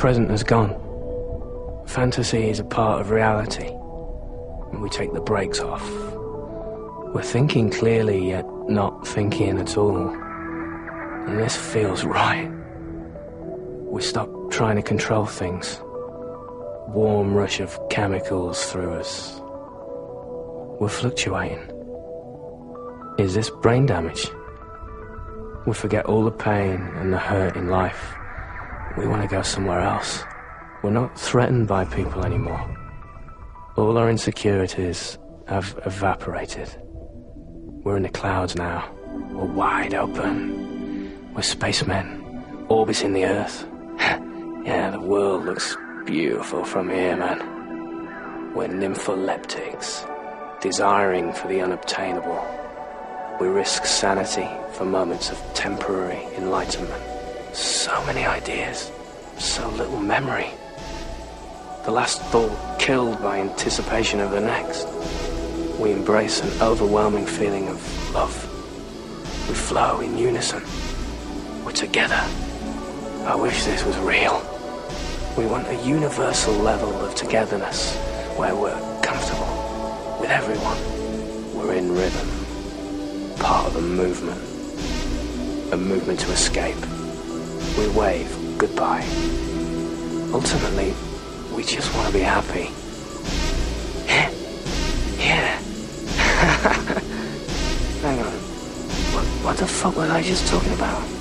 present has gone. Fantasy is a part of reality. And we take the brakes off. We're thinking clearly, yet not thinking at all. And this feels right. We stop trying to control things. Warm rush of chemicals through us. We're fluctuating. Is this brain damage? We forget all the pain and the hurt in life. We want to go somewhere else. We're not threatened by people anymore. All our insecurities have evaporated. We're in the clouds now. We're wide open. We're spacemen, orbiting the Earth. yeah, the world looks beautiful from here, man. We're nympholeptics, desiring for the unobtainable. We risk sanity for moments of temporary enlightenment. So many ideas, so little memory. The last thought killed by anticipation of the next. We embrace an overwhelming feeling of love. We flow in unison. We're together. I wish this was real. We want a universal level of togetherness where we're comfortable with everyone. We're in rhythm part of a movement. A movement to escape. We wave goodbye. Ultimately, we just want to be happy. yeah. Hang on. What, what the fuck was I just talking about?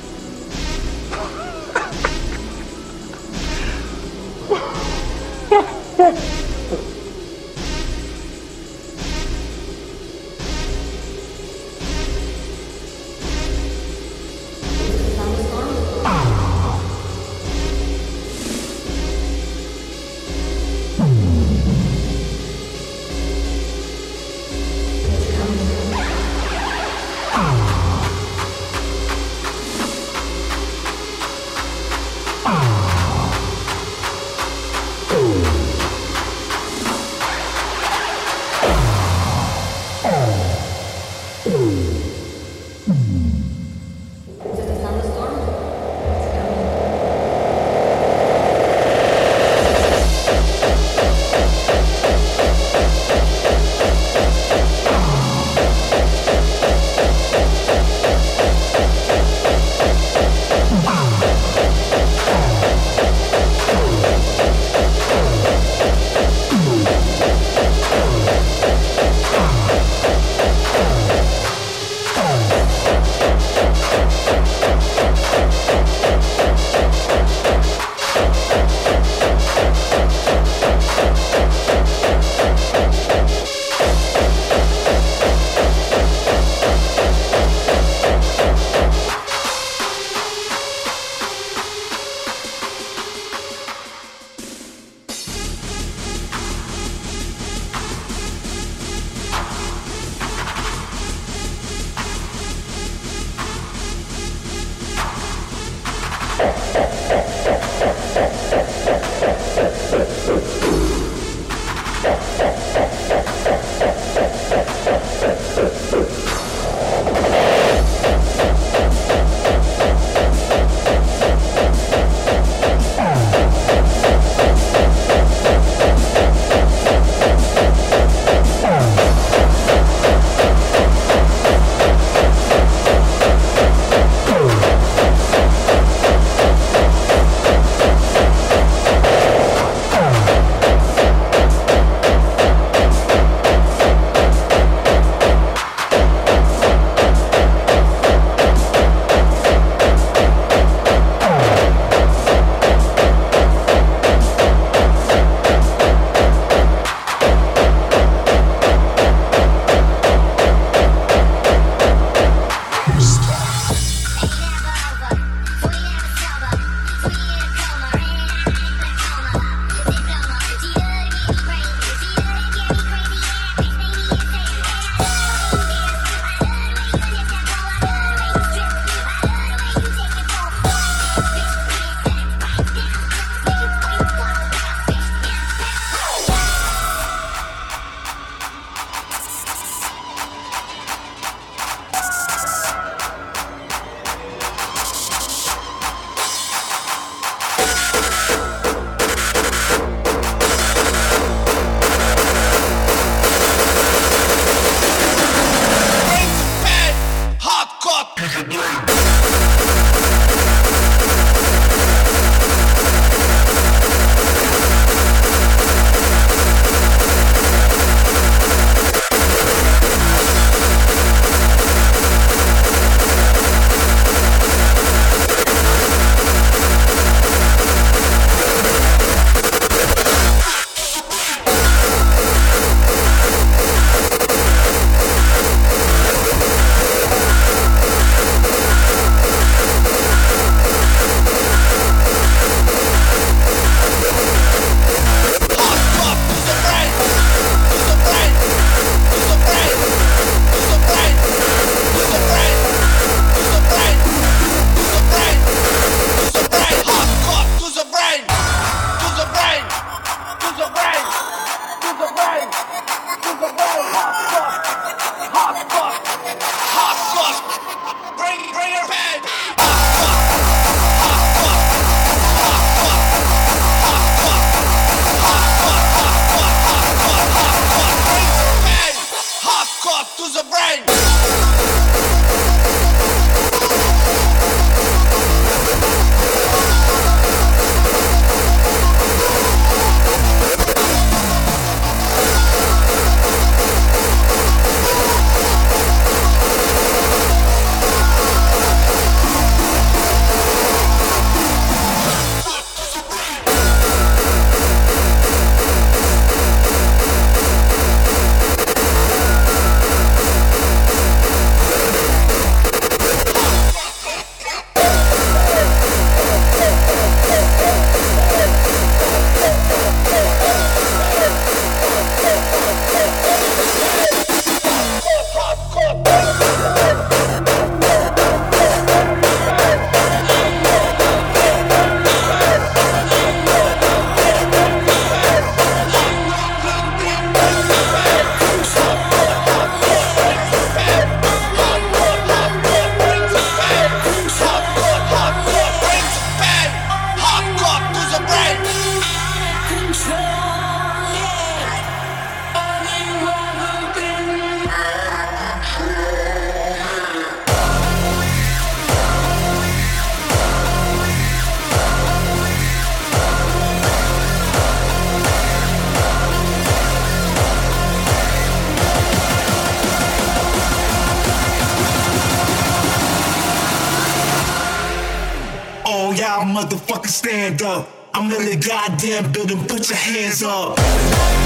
Stand up. I'm in the goddamn building, put your hands up.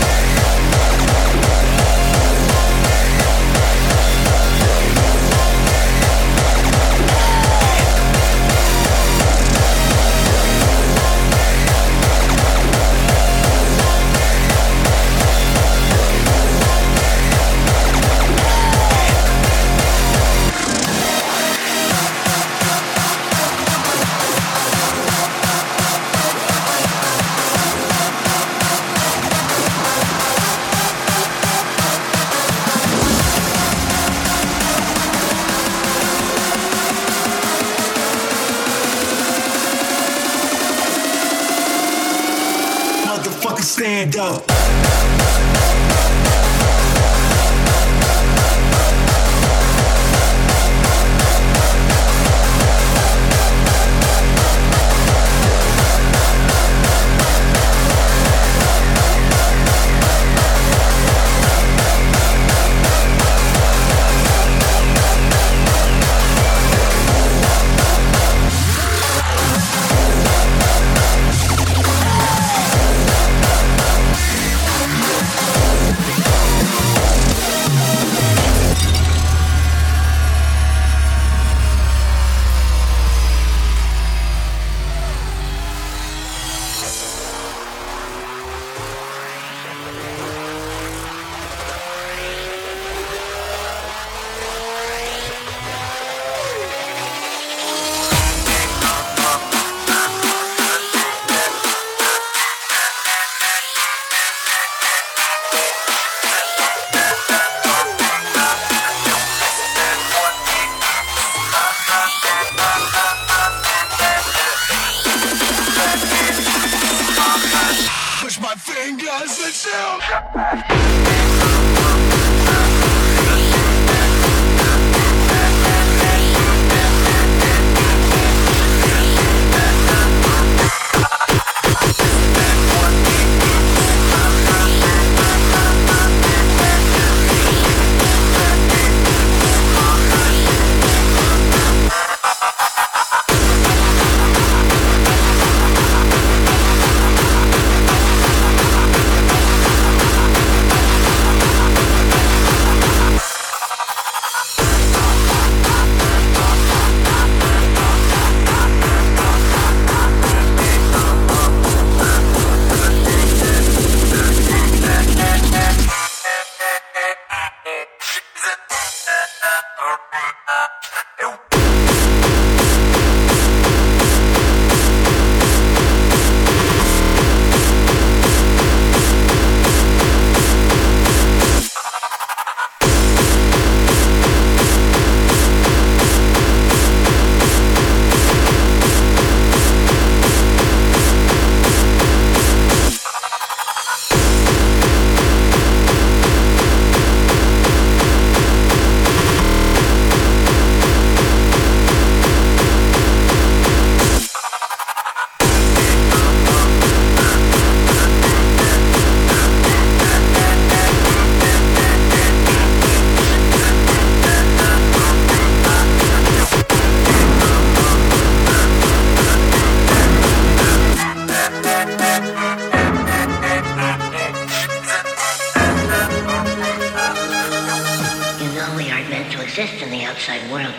Exist in the outside world.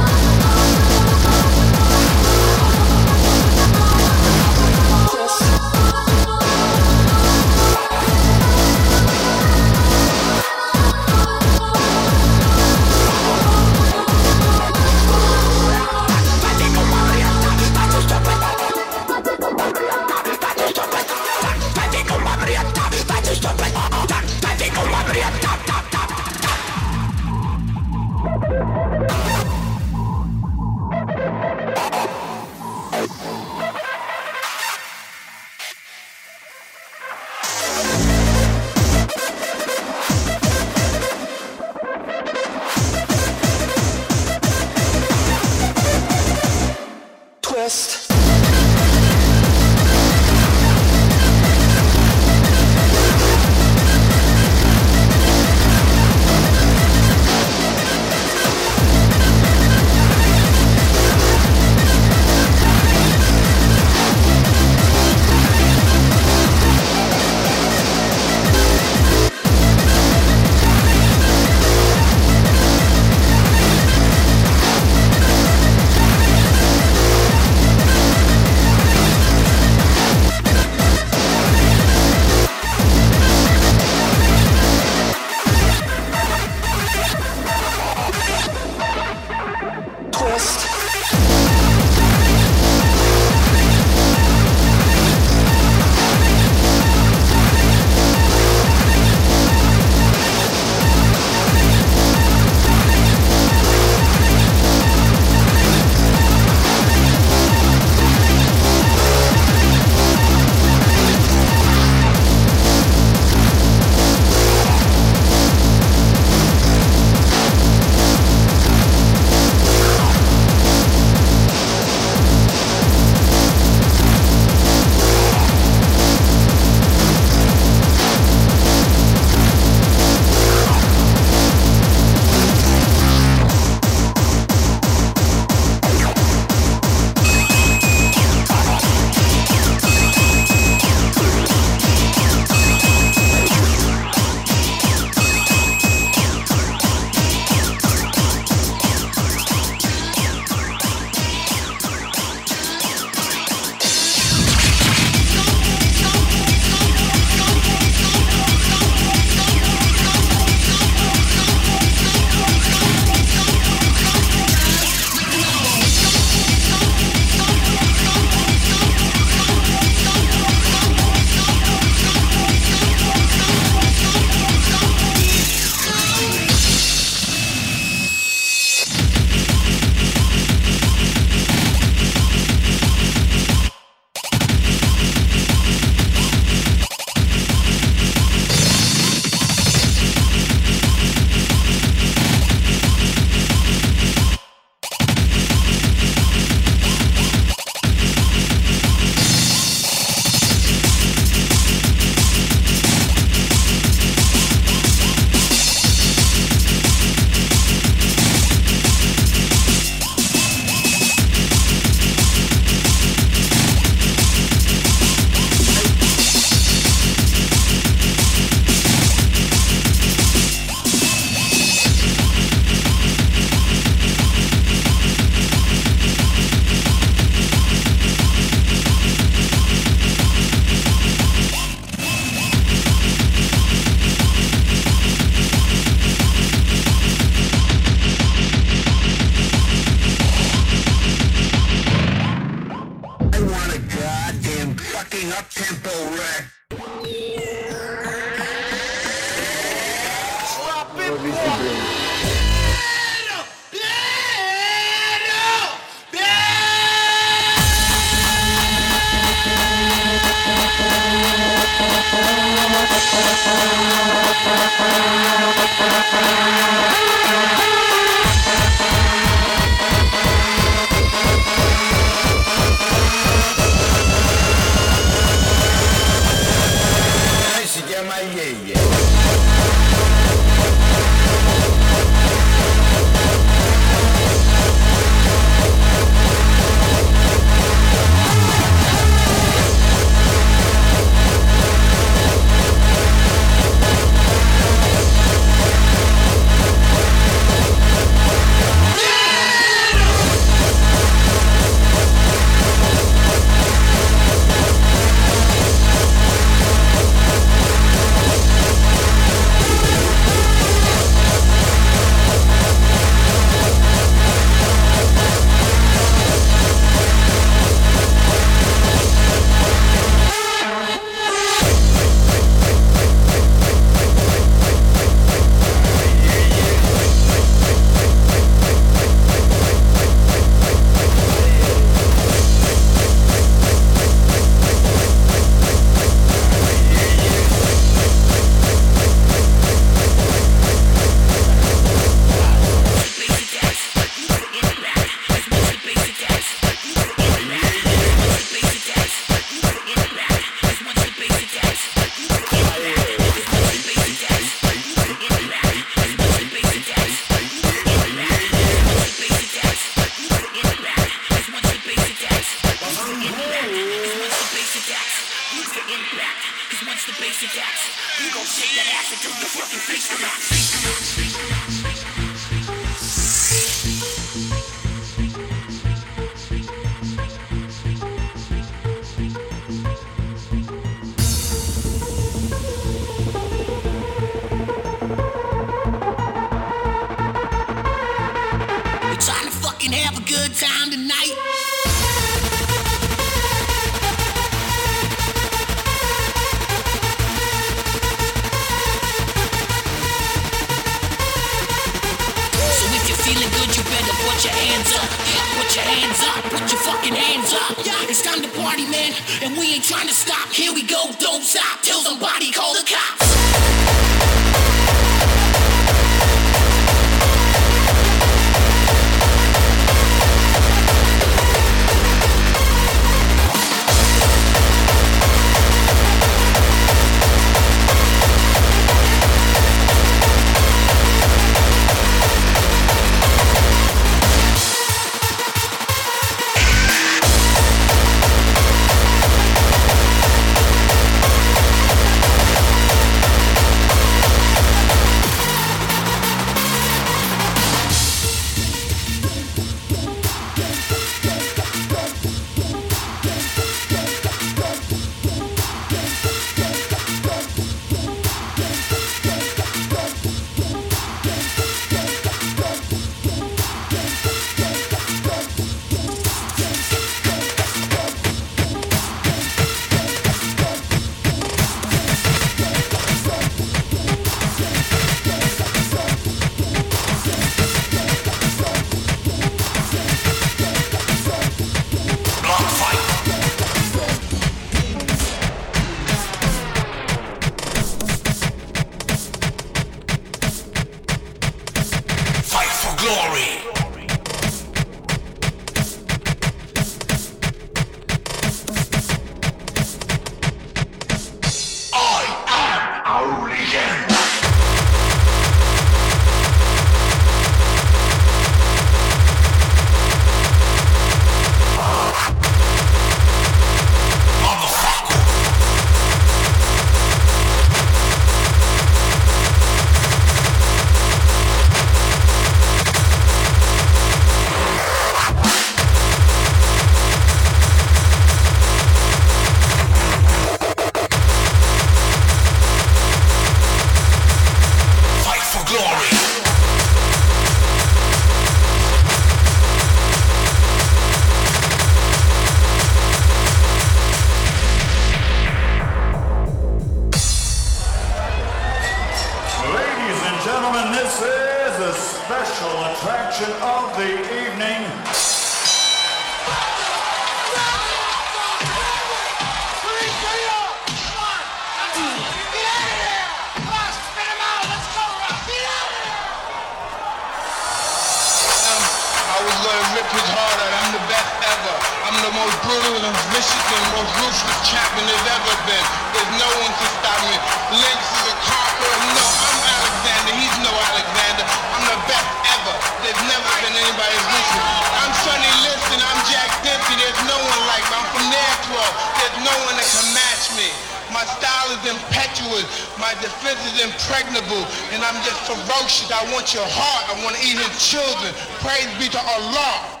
I'm just ferocious. I want your heart. I want to eat his children. Praise be to Allah.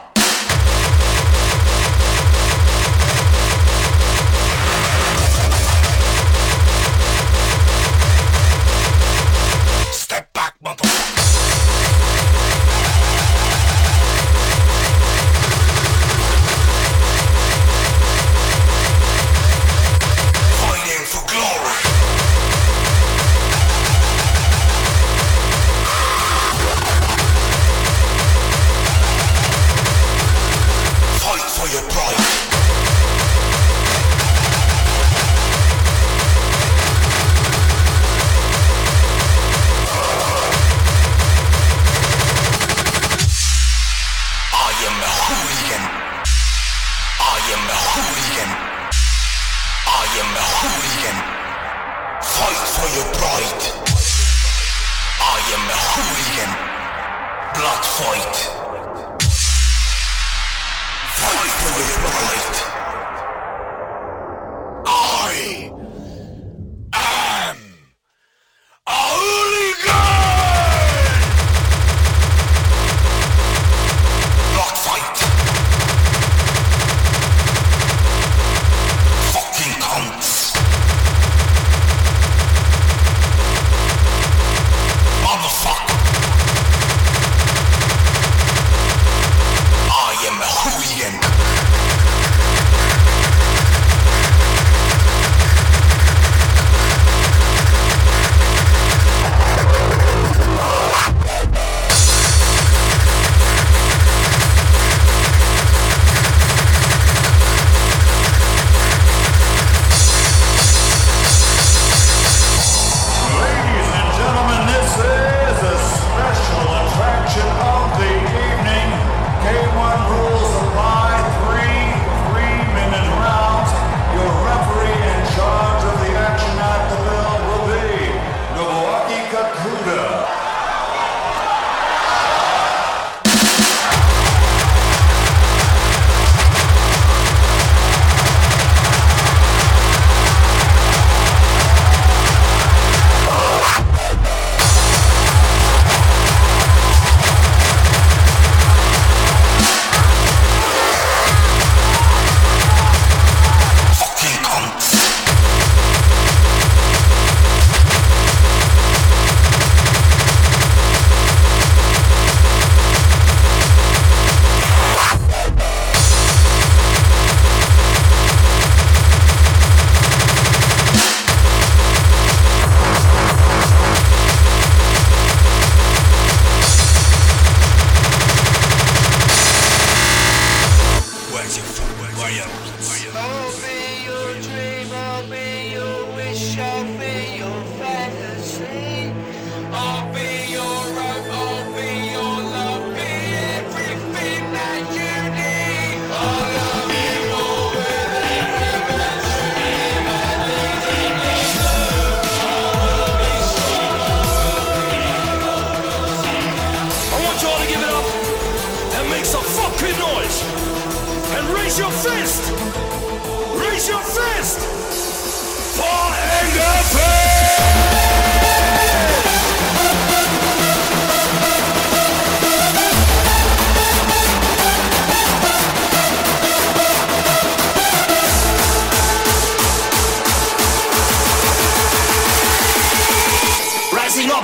a. Blood fight. Fight for your life.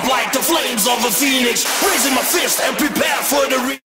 Like the flames of a phoenix, raising my fist and prepare for the.